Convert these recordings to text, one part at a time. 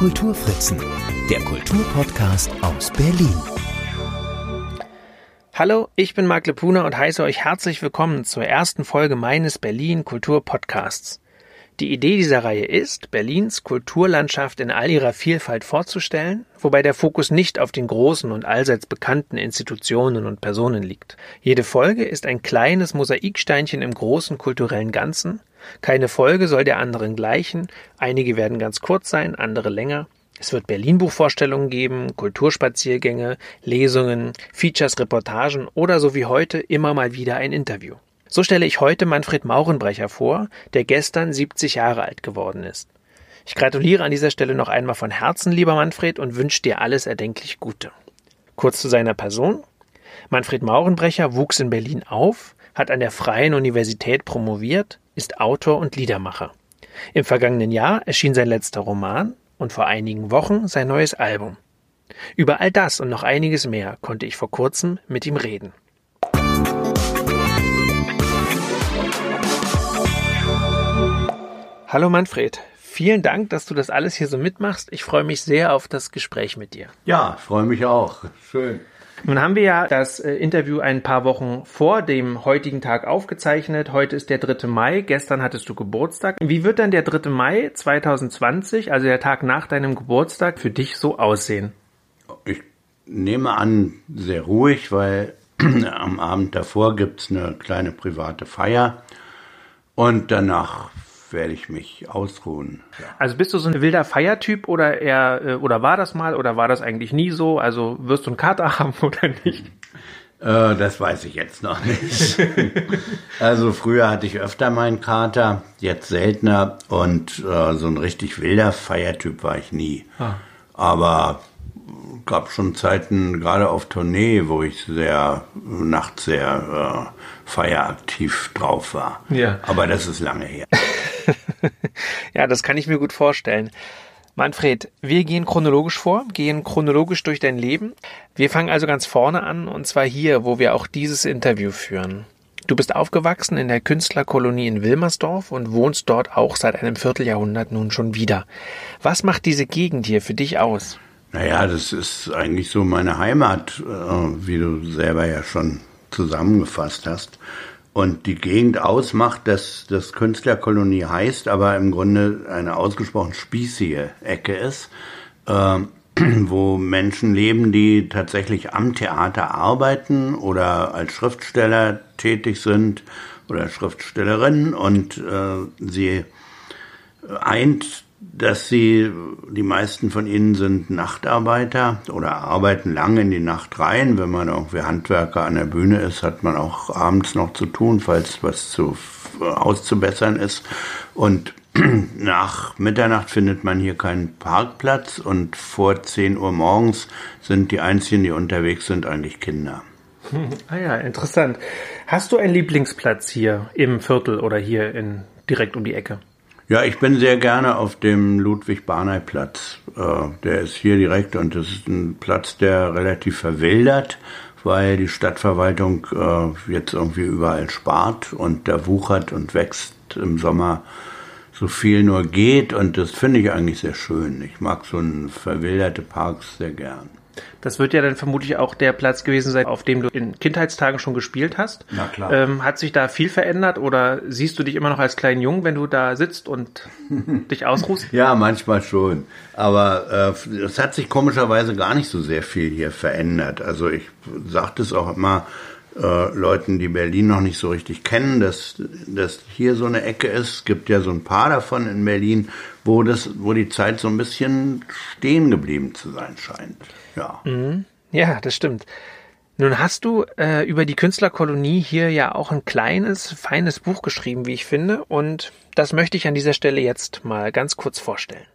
Kulturfritzen, der Kulturpodcast aus Berlin. Hallo, ich bin Marc Lepuna und heiße euch herzlich willkommen zur ersten Folge meines Berlin Kulturpodcasts. Die Idee dieser Reihe ist, Berlins Kulturlandschaft in all ihrer Vielfalt vorzustellen, wobei der Fokus nicht auf den großen und allseits bekannten Institutionen und Personen liegt. Jede Folge ist ein kleines Mosaiksteinchen im großen kulturellen Ganzen. Keine Folge soll der anderen gleichen, einige werden ganz kurz sein, andere länger. Es wird Berlin-Buchvorstellungen geben, Kulturspaziergänge, Lesungen, Features, Reportagen oder so wie heute immer mal wieder ein Interview. So stelle ich heute Manfred Maurenbrecher vor, der gestern 70 Jahre alt geworden ist. Ich gratuliere an dieser Stelle noch einmal von Herzen, lieber Manfred, und wünsche dir alles erdenklich Gute. Kurz zu seiner Person. Manfred Maurenbrecher wuchs in Berlin auf, hat an der Freien Universität promoviert, ist Autor und Liedermacher. Im vergangenen Jahr erschien sein letzter Roman und vor einigen Wochen sein neues Album. Über all das und noch einiges mehr konnte ich vor kurzem mit ihm reden. Hallo Manfred, vielen Dank, dass du das alles hier so mitmachst. Ich freue mich sehr auf das Gespräch mit dir. Ja, freue mich auch. Schön. Nun haben wir ja das äh, Interview ein paar Wochen vor dem heutigen Tag aufgezeichnet. Heute ist der 3. Mai. Gestern hattest du Geburtstag. Wie wird dann der 3. Mai 2020, also der Tag nach deinem Geburtstag, für dich so aussehen? Ich nehme an, sehr ruhig, weil am Abend davor gibt es eine kleine private Feier. Und danach werde ich mich ausruhen. Ja. Also bist du so ein wilder Feiertyp oder eher, äh, oder war das mal oder war das eigentlich nie so? Also wirst du einen Kater haben oder nicht? Äh, das weiß ich jetzt noch nicht. also früher hatte ich öfter meinen Kater, jetzt seltener und äh, so ein richtig wilder Feiertyp war ich nie. Ah. Aber gab schon Zeiten, gerade auf Tournee, wo ich sehr nachts sehr äh, feieraktiv drauf war. Ja. Aber das ist lange her. ja, das kann ich mir gut vorstellen. Manfred, wir gehen chronologisch vor, gehen chronologisch durch dein Leben. Wir fangen also ganz vorne an, und zwar hier, wo wir auch dieses Interview führen. Du bist aufgewachsen in der Künstlerkolonie in Wilmersdorf und wohnst dort auch seit einem Vierteljahrhundert nun schon wieder. Was macht diese Gegend hier für dich aus? Naja, das ist eigentlich so meine Heimat, äh, wie du selber ja schon zusammengefasst hast und die Gegend ausmacht, dass das Künstlerkolonie heißt, aber im Grunde eine ausgesprochen spießige Ecke ist, äh, wo Menschen leben, die tatsächlich am Theater arbeiten oder als Schriftsteller tätig sind oder Schriftstellerinnen. Und äh, sie eint dass sie, die meisten von ihnen sind Nachtarbeiter oder arbeiten lange in die Nacht rein. Wenn man irgendwie Handwerker an der Bühne ist, hat man auch abends noch zu tun, falls was zu auszubessern ist. Und nach Mitternacht findet man hier keinen Parkplatz und vor 10 Uhr morgens sind die einzigen, die unterwegs sind, eigentlich Kinder. Ah ja, interessant. Hast du einen Lieblingsplatz hier im Viertel oder hier in, direkt um die Ecke? Ja, ich bin sehr gerne auf dem Ludwig-Barney-Platz. Äh, der ist hier direkt und das ist ein Platz, der relativ verwildert, weil die Stadtverwaltung äh, jetzt irgendwie überall spart und da wuchert und wächst im Sommer so viel nur geht und das finde ich eigentlich sehr schön. Ich mag so ein verwilderte Parks sehr gern. Das wird ja dann vermutlich auch der Platz gewesen sein, auf dem du in Kindheitstagen schon gespielt hast. Na klar. Ähm, hat sich da viel verändert oder siehst du dich immer noch als kleinen Jungen, wenn du da sitzt und dich ausruhst? Ja, manchmal schon. Aber äh, es hat sich komischerweise gar nicht so sehr viel hier verändert. Also ich sagte es auch immer, äh, Leuten, die Berlin noch nicht so richtig kennen, dass, dass hier so eine Ecke ist. Es gibt ja so ein paar davon in Berlin, wo, das, wo die Zeit so ein bisschen stehen geblieben zu sein scheint. Ja. Mhm. Ja, das stimmt. Nun hast du äh, über die Künstlerkolonie hier ja auch ein kleines, feines Buch geschrieben, wie ich finde, und das möchte ich an dieser Stelle jetzt mal ganz kurz vorstellen.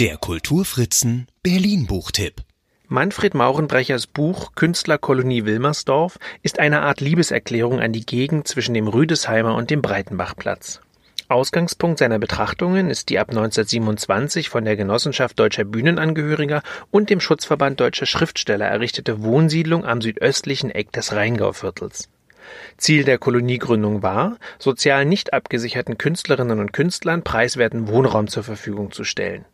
Der Kulturfritzen Berlin Buchtipp. Manfred Maurenbrechers Buch Künstlerkolonie Wilmersdorf ist eine Art Liebeserklärung an die Gegend zwischen dem Rüdesheimer und dem Breitenbachplatz. Ausgangspunkt seiner Betrachtungen ist die ab 1927 von der Genossenschaft Deutscher Bühnenangehöriger und dem Schutzverband Deutscher Schriftsteller errichtete Wohnsiedlung am südöstlichen Eck des Rheingauviertels. Ziel der Koloniegründung war, sozial nicht abgesicherten Künstlerinnen und Künstlern preiswerten Wohnraum zur Verfügung zu stellen.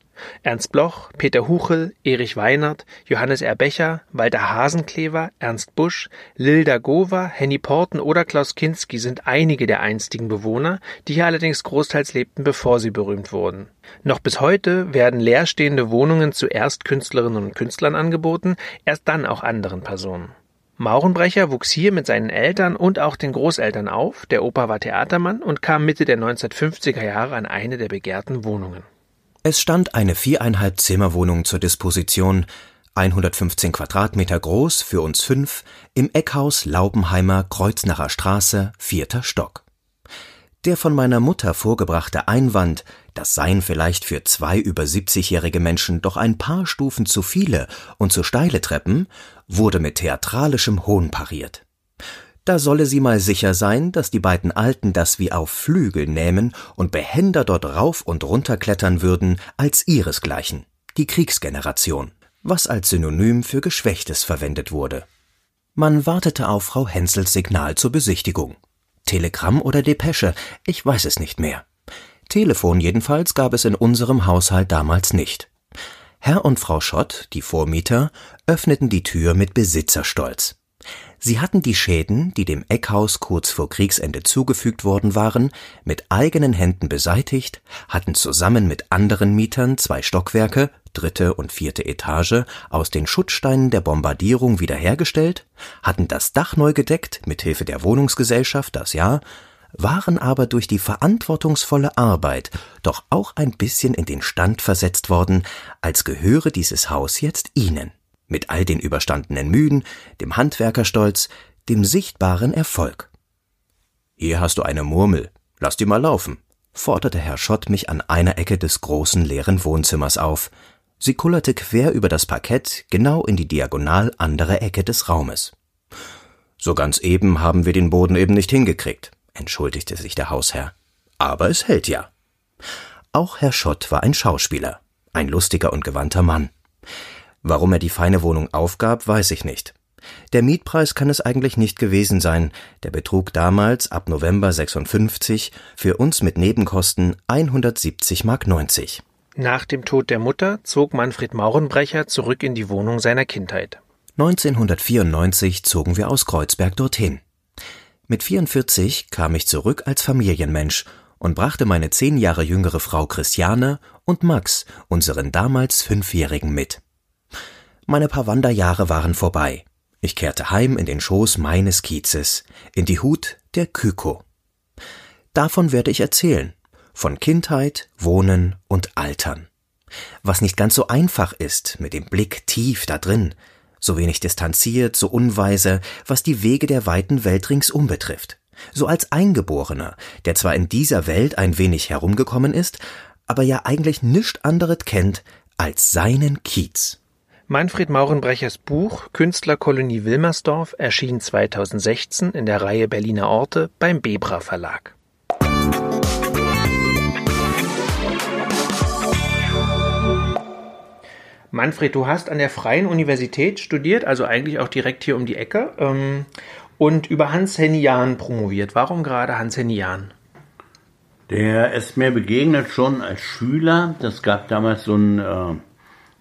Ernst Bloch, Peter Huchel, Erich Weinert, Johannes Erbecher, Walter Hasenklever, Ernst Busch, Lilda Gover, Henny Porten oder Klaus Kinski sind einige der einstigen Bewohner, die hier allerdings großteils lebten, bevor sie berühmt wurden. Noch bis heute werden leerstehende Wohnungen zuerst Künstlerinnen und Künstlern angeboten, erst dann auch anderen Personen. Maurenbrecher wuchs hier mit seinen Eltern und auch den Großeltern auf, der Opa war Theatermann und kam Mitte der 1950er Jahre an eine der begehrten Wohnungen. Es stand eine viereinhalb Zimmerwohnung zur Disposition, 115 Quadratmeter groß, für uns fünf, im Eckhaus Laubenheimer Kreuznacher Straße, vierter Stock. Der von meiner Mutter vorgebrachte Einwand, das seien vielleicht für zwei über 70-jährige Menschen doch ein paar Stufen zu viele und zu steile Treppen, wurde mit theatralischem Hohn pariert. Da solle sie mal sicher sein, dass die beiden Alten das wie auf Flügel nähmen und behender dort rauf und runter klettern würden als ihresgleichen, die Kriegsgeneration, was als Synonym für Geschwächtes verwendet wurde. Man wartete auf Frau Hensels Signal zur Besichtigung. Telegramm oder Depesche, ich weiß es nicht mehr. Telefon jedenfalls gab es in unserem Haushalt damals nicht. Herr und Frau Schott, die Vormieter, öffneten die Tür mit Besitzerstolz. Sie hatten die Schäden, die dem Eckhaus kurz vor Kriegsende zugefügt worden waren, mit eigenen Händen beseitigt, hatten zusammen mit anderen Mietern zwei Stockwerke, dritte und vierte Etage, aus den Schuttsteinen der Bombardierung wiederhergestellt, hatten das Dach neu gedeckt mit Hilfe der Wohnungsgesellschaft das Jahr, waren aber durch die verantwortungsvolle Arbeit doch auch ein bisschen in den Stand versetzt worden, als gehöre dieses Haus jetzt ihnen mit all den überstandenen Mühen, dem Handwerkerstolz, dem sichtbaren Erfolg. Hier hast du eine Murmel, lass die mal laufen, forderte Herr Schott mich an einer Ecke des großen leeren Wohnzimmers auf. Sie kullerte quer über das Parkett genau in die diagonal andere Ecke des Raumes. So ganz eben haben wir den Boden eben nicht hingekriegt, entschuldigte sich der Hausherr. Aber es hält ja. Auch Herr Schott war ein Schauspieler, ein lustiger und gewandter Mann. Warum er die feine Wohnung aufgab, weiß ich nicht. Der Mietpreis kann es eigentlich nicht gewesen sein, der betrug damals ab November 56 für uns mit Nebenkosten 170 Mark 90. Nach dem Tod der Mutter zog Manfred Maurenbrecher zurück in die Wohnung seiner Kindheit. 1994 zogen wir aus Kreuzberg dorthin. Mit 44 kam ich zurück als Familienmensch und brachte meine zehn Jahre jüngere Frau Christiane und Max, unseren damals Fünfjährigen, mit. Meine paar Wanderjahre waren vorbei. Ich kehrte heim in den Schoß meines Kiezes, in die Hut der Kyko. Davon werde ich erzählen. Von Kindheit, Wohnen und Altern. Was nicht ganz so einfach ist, mit dem Blick tief da drin, so wenig distanziert, so unweise, was die Wege der weiten Welt ringsum betrifft. So als Eingeborener, der zwar in dieser Welt ein wenig herumgekommen ist, aber ja eigentlich nischt anderes kennt als seinen Kiez. Manfred Maurenbrechers Buch Künstlerkolonie Wilmersdorf erschien 2016 in der Reihe Berliner Orte beim Bebra Verlag. Manfred, du hast an der Freien Universität studiert, also eigentlich auch direkt hier um die Ecke, ähm, und über Hans-Henny Jahn promoviert. Warum gerade Hans-Henny Jahn? Der ist mir begegnet schon als Schüler. Das gab damals so ein äh,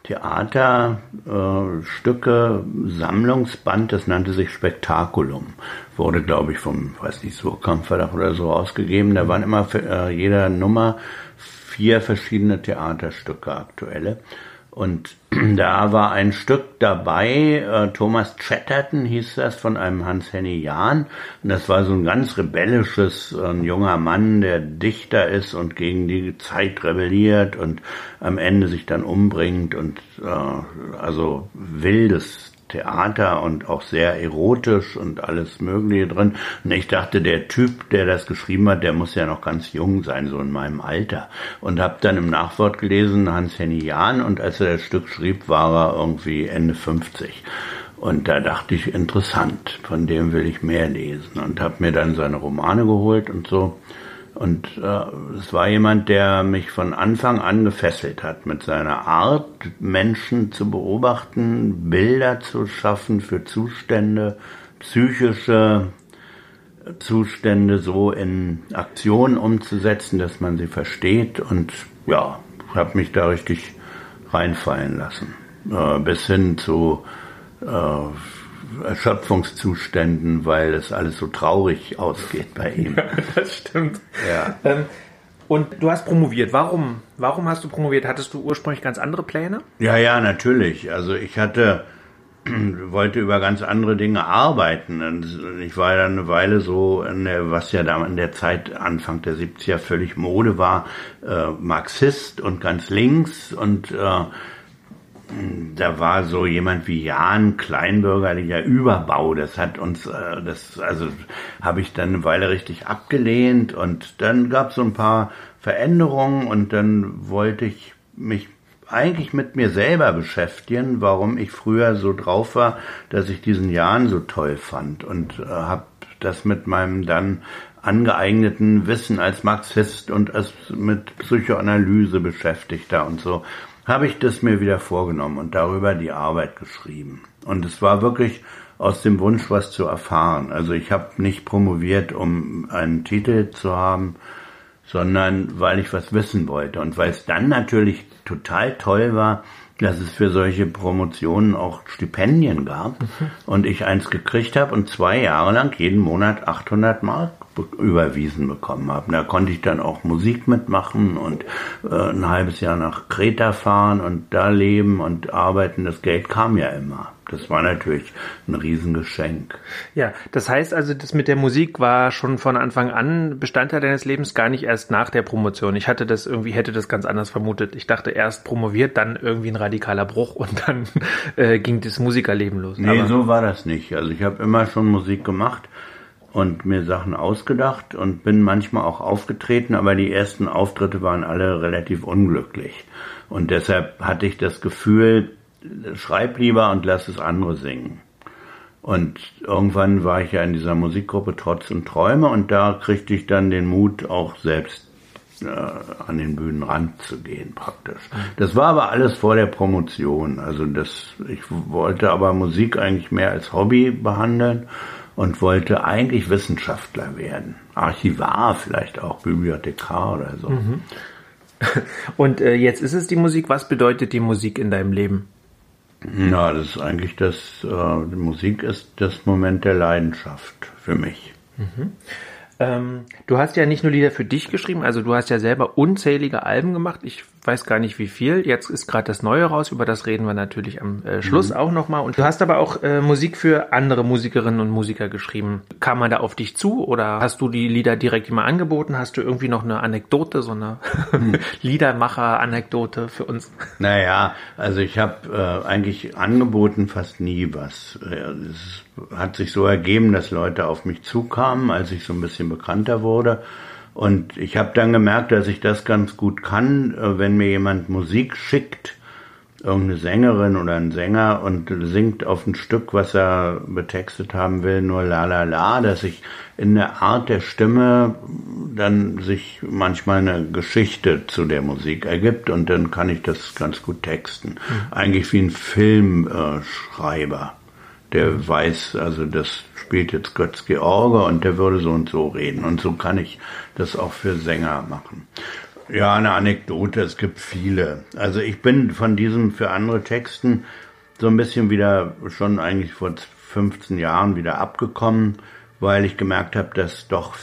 Theaterstücke, äh, Sammlungsband, das nannte sich Spektakulum. Wurde, glaube ich, vom, weiß nicht, Surkamp oder so ausgegeben. Da waren immer für äh, jeder Nummer vier verschiedene Theaterstücke aktuelle. Und da war ein Stück dabei, äh, Thomas Chatterton hieß das, von einem Hans-Henny Jahn. Und das war so ein ganz rebellisches, äh, ein junger Mann, der Dichter ist und gegen die Zeit rebelliert und am Ende sich dann umbringt und äh, also wildes Theater und auch sehr erotisch und alles Mögliche drin. Und ich dachte, der Typ, der das geschrieben hat, der muss ja noch ganz jung sein, so in meinem Alter. Und habe dann im Nachwort gelesen, Hans-Henny Jahn, und als er das Stück schrieb, war er irgendwie Ende 50. Und da dachte ich, interessant, von dem will ich mehr lesen. Und habe mir dann seine Romane geholt und so. Und äh, es war jemand, der mich von Anfang an gefesselt hat mit seiner Art, Menschen zu beobachten, Bilder zu schaffen für Zustände, psychische Zustände so in Aktionen umzusetzen, dass man sie versteht und ja, habe mich da richtig reinfallen lassen. Äh, bis hin zu äh, Erschöpfungszuständen, weil es alles so traurig ausgeht bei ihm. das stimmt. Ja. Ähm, und du hast promoviert. Warum? Warum hast du promoviert? Hattest du ursprünglich ganz andere Pläne? Ja, ja, natürlich. Also ich hatte wollte über ganz andere Dinge arbeiten. Und ich war dann eine Weile so, der, was ja da in der Zeit Anfang der 70er völlig Mode war, äh, Marxist und ganz links und äh, da war so jemand wie Jan kleinbürgerlicher Überbau. Das hat uns, äh, das also habe ich dann eine Weile richtig abgelehnt und dann gab es so ein paar Veränderungen und dann wollte ich mich eigentlich mit mir selber beschäftigen, warum ich früher so drauf war, dass ich diesen Jan so toll fand und äh, habe das mit meinem dann angeeigneten Wissen als Marxist und als mit Psychoanalyse beschäftigter und so habe ich das mir wieder vorgenommen und darüber die Arbeit geschrieben. Und es war wirklich aus dem Wunsch, was zu erfahren. Also ich habe nicht promoviert, um einen Titel zu haben, sondern weil ich was wissen wollte und weil es dann natürlich total toll war, dass es für solche Promotionen auch Stipendien gab mhm. und ich eins gekriegt habe und zwei Jahre lang jeden Monat 800 Mark überwiesen bekommen habe. Da konnte ich dann auch Musik mitmachen und äh, ein halbes Jahr nach Kreta fahren und da leben und arbeiten. Das Geld kam ja immer. Das war natürlich ein Riesengeschenk. Ja, das heißt also, das mit der Musik war schon von Anfang an Bestandteil deines Lebens, gar nicht erst nach der Promotion. Ich hatte das irgendwie, hätte das ganz anders vermutet. Ich dachte erst promoviert, dann irgendwie ein radikaler Bruch und dann äh, ging das Musikerleben los. Nee, Aber so war das nicht. Also ich habe immer schon Musik gemacht und mir Sachen ausgedacht und bin manchmal auch aufgetreten, aber die ersten Auftritte waren alle relativ unglücklich. Und deshalb hatte ich das Gefühl, schreib lieber und lass es andere singen. Und irgendwann war ich ja in dieser Musikgruppe Trotz und Träume und da kriegte ich dann den Mut, auch selbst äh, an den Bühnenrand zu gehen praktisch. Das war aber alles vor der Promotion. Also das, ich wollte aber Musik eigentlich mehr als Hobby behandeln und wollte eigentlich Wissenschaftler werden. Archivar vielleicht auch, Bibliothekar oder so. Mhm. Und äh, jetzt ist es die Musik. Was bedeutet die Musik in deinem Leben? Ja, das ist eigentlich das, äh, Musik ist das Moment der Leidenschaft für mich. Mhm. Ähm, du hast ja nicht nur Lieder für dich geschrieben, also du hast ja selber unzählige Alben gemacht. Ich weiß gar nicht wie viel. Jetzt ist gerade das Neue raus, über das reden wir natürlich am äh, Schluss mhm. auch nochmal. Und du hast aber auch äh, Musik für andere Musikerinnen und Musiker geschrieben. Kam man da auf dich zu oder hast du die Lieder direkt immer angeboten? Hast du irgendwie noch eine Anekdote, so eine mhm. Liedermacher-Anekdote für uns? Naja, also ich habe äh, eigentlich angeboten fast nie was. Es hat sich so ergeben, dass Leute auf mich zukamen, als ich so ein bisschen bekannter wurde. Und ich habe dann gemerkt, dass ich das ganz gut kann, äh, wenn mir jemand Musik schickt, irgendeine Sängerin oder ein Sänger und singt auf ein Stück, was er betextet haben will, nur la la la, dass ich in der Art der Stimme dann sich manchmal eine Geschichte zu der Musik ergibt und dann kann ich das ganz gut texten. Mhm. Eigentlich wie ein Filmschreiber der weiß, also das spielt jetzt Götz George und der würde so und so reden. Und so kann ich das auch für Sänger machen. Ja, eine Anekdote, es gibt viele. Also ich bin von diesem für andere Texten so ein bisschen wieder schon eigentlich vor 15 Jahren wieder abgekommen, weil ich gemerkt habe, dass doch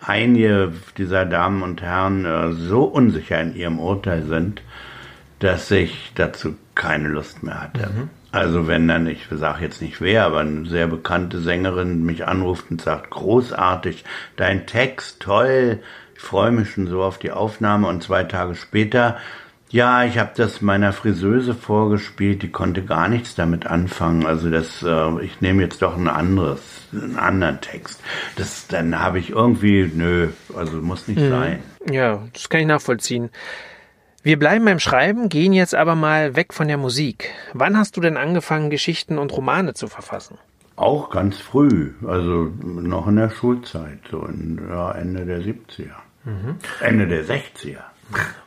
einige dieser Damen und Herren äh, so unsicher in ihrem Urteil sind, dass ich dazu keine Lust mehr hatte. Mhm. Also wenn dann, ich sage jetzt nicht wer, aber eine sehr bekannte Sängerin mich anruft und sagt, großartig, dein Text, toll, ich freue mich schon so auf die Aufnahme und zwei Tage später, ja, ich habe das meiner Friseuse vorgespielt, die konnte gar nichts damit anfangen. Also das, äh, ich nehme jetzt doch ein anderes, einen anderen Text. Das, dann habe ich irgendwie, nö, also muss nicht mhm. sein. Ja, das kann ich nachvollziehen. Wir bleiben beim Schreiben, gehen jetzt aber mal weg von der Musik. Wann hast du denn angefangen, Geschichten und Romane zu verfassen? Auch ganz früh, also noch in der Schulzeit, so in, ja, Ende der 70er. Mhm. Ende der 60er.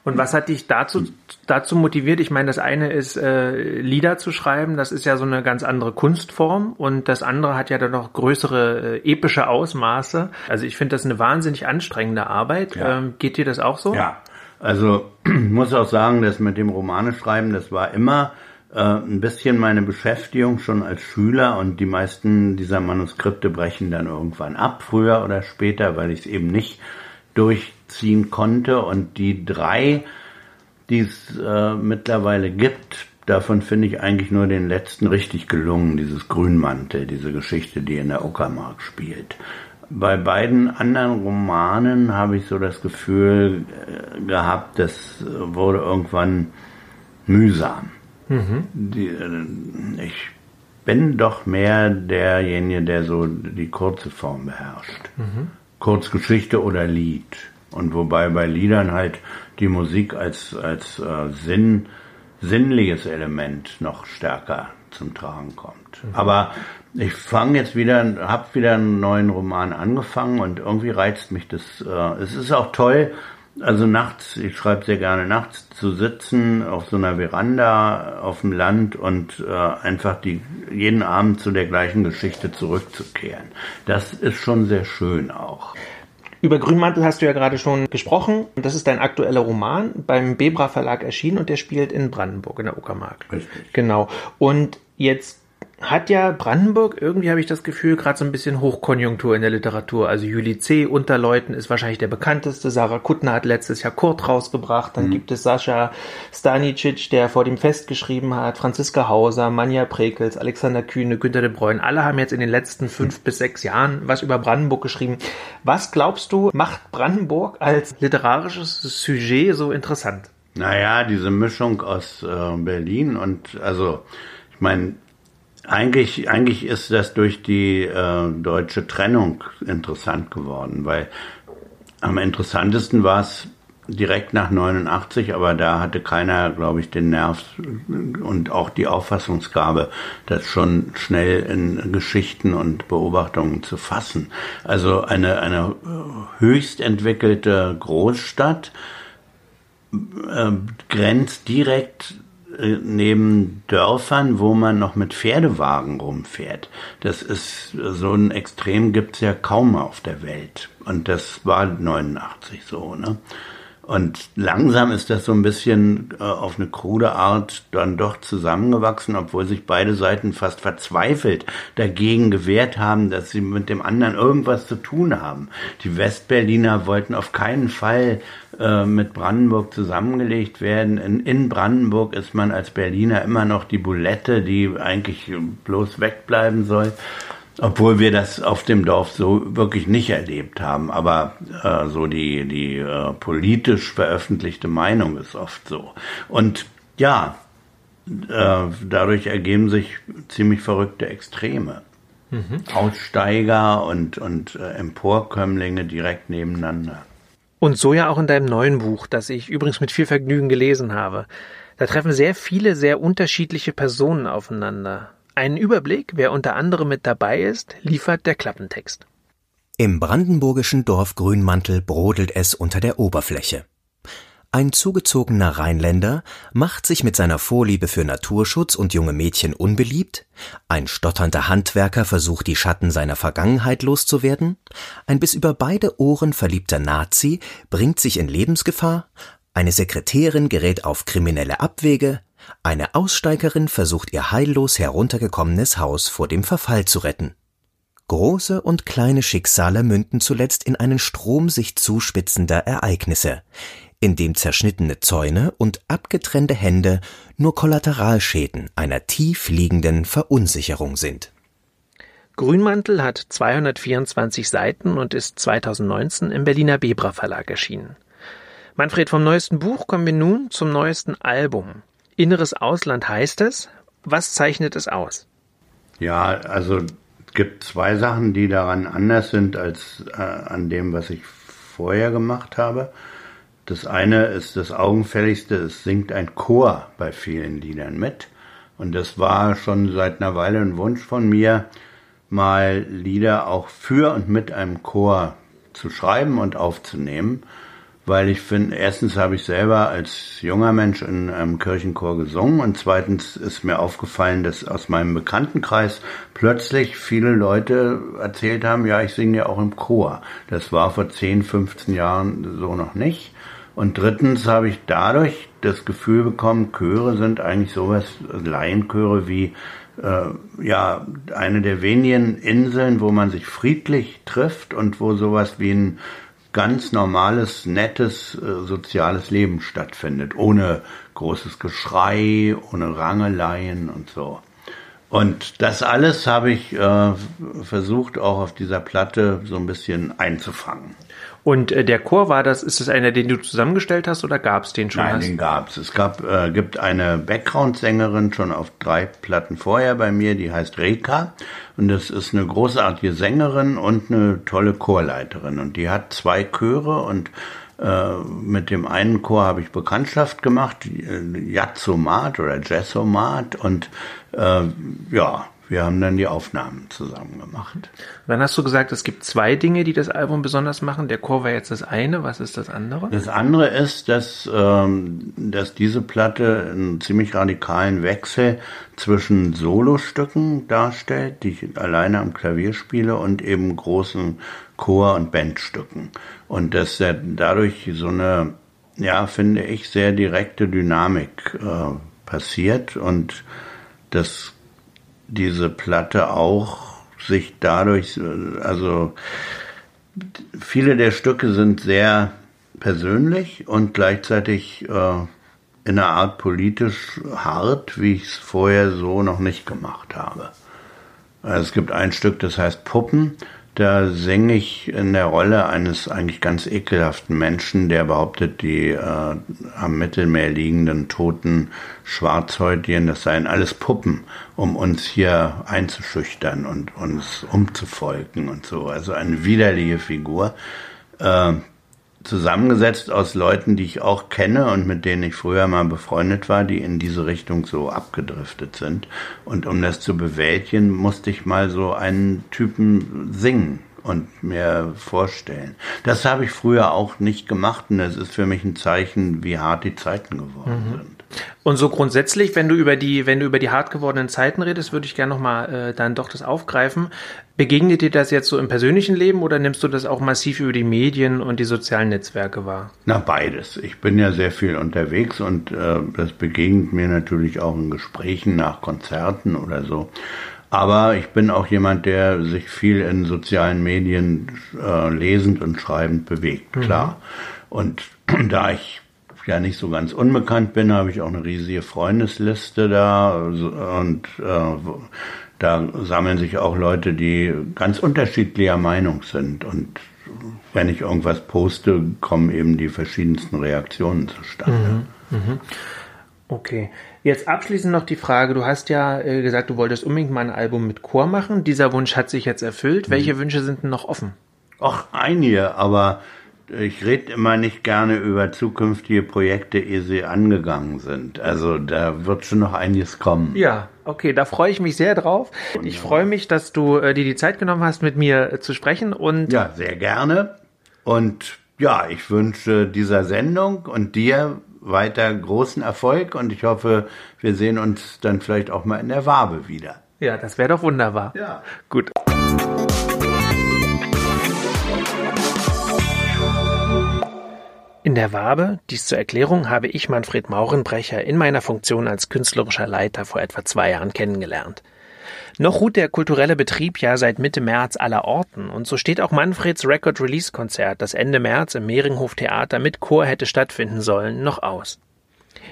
Und was hat dich dazu, dazu motiviert? Ich meine, das eine ist äh, Lieder zu schreiben, das ist ja so eine ganz andere Kunstform und das andere hat ja dann noch größere äh, epische Ausmaße. Also ich finde das eine wahnsinnig anstrengende Arbeit. Ja. Ähm, geht dir das auch so? Ja, also muss auch sagen, dass mit dem Romane schreiben, das war immer äh, ein bisschen meine Beschäftigung schon als Schüler und die meisten dieser Manuskripte brechen dann irgendwann ab, früher oder später, weil ich es eben nicht durchziehen konnte. Und die drei, die es äh, mittlerweile gibt, davon finde ich eigentlich nur den letzten richtig gelungen, dieses Grünmantel, diese Geschichte, die in der Uckermark spielt. Bei beiden anderen Romanen habe ich so das Gefühl äh, gehabt, das wurde irgendwann mühsam. Mhm. Die, äh, ich bin doch mehr derjenige, der so die kurze Form beherrscht. Mhm. Kurzgeschichte oder Lied. Und wobei bei Liedern halt die Musik als, als äh, Sinn, sinnliches Element noch stärker zum Tragen kommt. Mhm. Aber ich fange jetzt wieder, habe wieder einen neuen Roman angefangen und irgendwie reizt mich das. Äh, es ist auch toll, also nachts, ich schreibe sehr gerne nachts, zu sitzen auf so einer Veranda auf dem Land und äh, einfach die jeden Abend zu der gleichen Geschichte zurückzukehren. Das ist schon sehr schön auch. Über Grünmantel hast du ja gerade schon gesprochen. Das ist dein aktueller Roman beim Bebra Verlag erschienen und der spielt in Brandenburg, in der Uckermark. Richtig. Genau. Und jetzt hat ja Brandenburg, irgendwie habe ich das Gefühl, gerade so ein bisschen Hochkonjunktur in der Literatur. Also Juli C. Unterleuten ist wahrscheinlich der bekannteste. Sarah Kuttner hat letztes Jahr Kurt rausgebracht. Dann mhm. gibt es Sascha Stanicic, der vor dem Fest geschrieben hat. Franziska Hauser, Manja Prekels, Alexander Kühne, Günter de Bruyne. Alle haben jetzt in den letzten fünf mhm. bis sechs Jahren was über Brandenburg geschrieben. Was glaubst du, macht Brandenburg als literarisches Sujet so interessant? Naja, diese Mischung aus äh, Berlin und also, ich meine, eigentlich, eigentlich ist das durch die äh, deutsche Trennung interessant geworden, weil am interessantesten war es direkt nach 89, aber da hatte keiner, glaube ich, den Nerv und auch die Auffassungsgabe, das schon schnell in Geschichten und Beobachtungen zu fassen. Also eine, eine höchst entwickelte Großstadt äh, grenzt direkt äh, neben Dörfern, wo man noch mit Pferdewagen rumfährt. Das ist so ein Extrem gibt's ja kaum auf der Welt. Und das war 89 so, ne? Und langsam ist das so ein bisschen äh, auf eine krude Art dann doch zusammengewachsen, obwohl sich beide Seiten fast verzweifelt dagegen gewehrt haben, dass sie mit dem anderen irgendwas zu tun haben. Die Westberliner wollten auf keinen Fall äh, mit Brandenburg zusammengelegt werden. In, in Brandenburg ist man als Berliner immer noch die Bulette, die eigentlich bloß wegbleiben soll. Obwohl wir das auf dem Dorf so wirklich nicht erlebt haben. Aber äh, so die, die äh, politisch veröffentlichte Meinung ist oft so. Und ja, äh, dadurch ergeben sich ziemlich verrückte Extreme. Mhm. Aussteiger und, und äh, Emporkömmlinge direkt nebeneinander. Und so ja auch in deinem neuen Buch, das ich übrigens mit viel Vergnügen gelesen habe. Da treffen sehr viele, sehr unterschiedliche Personen aufeinander. Einen Überblick, wer unter anderem mit dabei ist, liefert der Klappentext. Im brandenburgischen Dorf Grünmantel brodelt es unter der Oberfläche. Ein zugezogener Rheinländer macht sich mit seiner Vorliebe für Naturschutz und junge Mädchen unbeliebt, ein stotternder Handwerker versucht die Schatten seiner Vergangenheit loszuwerden, ein bis über beide Ohren verliebter Nazi bringt sich in Lebensgefahr, eine Sekretärin gerät auf kriminelle Abwege, eine Aussteigerin versucht ihr heillos heruntergekommenes Haus vor dem Verfall zu retten. Große und kleine Schicksale münden zuletzt in einen Strom sich zuspitzender Ereignisse, in dem zerschnittene Zäune und abgetrennte Hände nur Kollateralschäden einer tief liegenden Verunsicherung sind. Grünmantel hat 224 Seiten und ist 2019 im Berliner Bebra Verlag erschienen. Manfred, vom neuesten Buch kommen wir nun zum neuesten Album. Inneres Ausland heißt es. Was zeichnet es aus? Ja, also es gibt zwei Sachen, die daran anders sind als äh, an dem, was ich vorher gemacht habe. Das eine ist das Augenfälligste, es singt ein Chor bei vielen Liedern mit. Und das war schon seit einer Weile ein Wunsch von mir, mal Lieder auch für und mit einem Chor zu schreiben und aufzunehmen. weil ich finde, erstens habe ich selber als junger Mensch in einem Kirchenchor gesungen und zweitens ist mir aufgefallen, dass aus meinem Bekanntenkreis plötzlich viele Leute erzählt haben, ja, ich singe ja auch im Chor. Das war vor 10, 15 Jahren so noch nicht. Und drittens habe ich dadurch das Gefühl bekommen, Chöre sind eigentlich sowas, Laienchöre wie äh, ja eine der wenigen Inseln, wo man sich friedlich trifft und wo sowas wie ein ganz normales, nettes, äh, soziales Leben stattfindet, ohne großes Geschrei, ohne Rangeleien und so. Und das alles habe ich äh, versucht auch auf dieser Platte so ein bisschen einzufangen. Und äh, der Chor war das, ist es einer, den du zusammengestellt hast oder gab es den schon? Nein, hast? den gab's. Es gab, äh, gibt eine Background-Sängerin schon auf drei Platten vorher bei mir, die heißt Reka. Und das ist eine großartige Sängerin und eine tolle Chorleiterin. Und die hat zwei Chöre und mit dem einen Chor habe ich Bekanntschaft gemacht, äh, Jazzomat oder Jazzomat. Und äh, ja, wir haben dann die Aufnahmen zusammen gemacht. Dann hast du gesagt, es gibt zwei Dinge, die das Album besonders machen. Der Chor war jetzt das eine. Was ist das andere? Das andere ist, dass, ähm, dass diese Platte einen ziemlich radikalen Wechsel zwischen Solostücken darstellt, die ich alleine am Klavier spiele, und eben großen Chor- und Bandstücken. Und dass er dadurch so eine, ja, finde ich, sehr direkte Dynamik äh, passiert und das diese Platte auch sich dadurch, also viele der Stücke sind sehr persönlich und gleichzeitig äh, in einer Art politisch hart, wie ich es vorher so noch nicht gemacht habe. Also es gibt ein Stück, das heißt Puppen. Da singe ich in der Rolle eines eigentlich ganz ekelhaften Menschen, der behauptet, die äh, am Mittelmeer liegenden toten Schwarzhäutigen, das seien alles Puppen, um uns hier einzuschüchtern und uns umzufolgen und so. Also eine widerliche Figur. Äh, zusammengesetzt aus Leuten, die ich auch kenne und mit denen ich früher mal befreundet war, die in diese Richtung so abgedriftet sind. Und um das zu bewältigen, musste ich mal so einen Typen singen und mir vorstellen. Das habe ich früher auch nicht gemacht und das ist für mich ein Zeichen, wie hart die Zeiten geworden mhm. sind. Und so grundsätzlich, wenn du über die, wenn du über die hart gewordenen Zeiten redest, würde ich gerne nochmal äh, dann doch das aufgreifen. Begegnet dir das jetzt so im persönlichen Leben oder nimmst du das auch massiv über die Medien und die sozialen Netzwerke wahr? Na, beides. Ich bin ja sehr viel unterwegs und äh, das begegnet mir natürlich auch in Gesprächen nach Konzerten oder so. Aber ich bin auch jemand, der sich viel in sozialen Medien äh, lesend und schreibend bewegt, klar. Mhm. Und da ich ja nicht so ganz unbekannt bin, habe ich auch eine riesige Freundesliste da und äh, da sammeln sich auch Leute, die ganz unterschiedlicher Meinung sind und wenn ich irgendwas poste, kommen eben die verschiedensten Reaktionen zustande. Mhm, mh. Okay. Jetzt abschließend noch die Frage, du hast ja äh, gesagt, du wolltest unbedingt mal ein Album mit Chor machen. Dieser Wunsch hat sich jetzt erfüllt. Mhm. Welche Wünsche sind denn noch offen? Ach, einige, aber ich rede immer nicht gerne über zukünftige Projekte, ehe sie angegangen sind. Also da wird schon noch einiges kommen. Ja, okay, da freue ich mich sehr drauf. Ich freue mich, dass du äh, dir die Zeit genommen hast, mit mir äh, zu sprechen. Und ja, sehr gerne. Und ja, ich wünsche dieser Sendung und dir weiter großen Erfolg und ich hoffe, wir sehen uns dann vielleicht auch mal in der Wabe wieder. Ja, das wäre doch wunderbar. Ja. Gut. In der Wabe, dies zur Erklärung, habe ich Manfred Maurenbrecher in meiner Funktion als künstlerischer Leiter vor etwa zwei Jahren kennengelernt. Noch ruht der kulturelle Betrieb ja seit Mitte März aller Orten und so steht auch Manfreds Record Release Konzert, das Ende März im Mehringhof Theater mit Chor hätte stattfinden sollen, noch aus.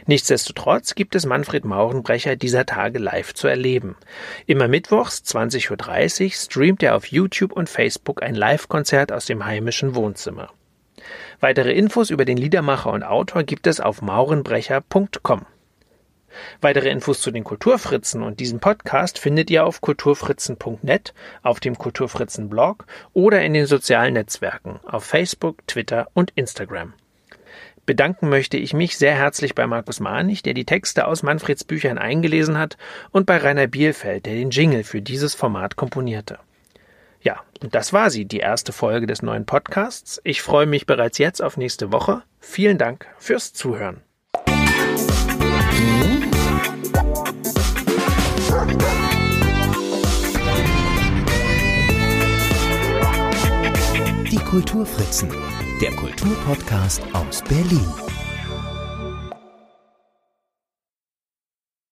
Nichtsdestotrotz gibt es Manfred Maurenbrecher dieser Tage live zu erleben. Immer mittwochs 20.30 Uhr streamt er auf YouTube und Facebook ein Live-Konzert aus dem heimischen Wohnzimmer. Weitere Infos über den Liedermacher und Autor gibt es auf maurenbrecher.com. Weitere Infos zu den Kulturfritzen und diesem Podcast findet ihr auf kulturfritzen.net, auf dem Kulturfritzen Blog oder in den sozialen Netzwerken auf Facebook, Twitter und Instagram. Bedanken möchte ich mich sehr herzlich bei Markus Manich, der die Texte aus Manfreds Büchern eingelesen hat, und bei Rainer Bielfeld, der den Jingle für dieses Format komponierte. Ja, und das war sie, die erste Folge des neuen Podcasts. Ich freue mich bereits jetzt auf nächste Woche. Vielen Dank fürs Zuhören. Die Kulturfritzen, der Kulturpodcast aus Berlin.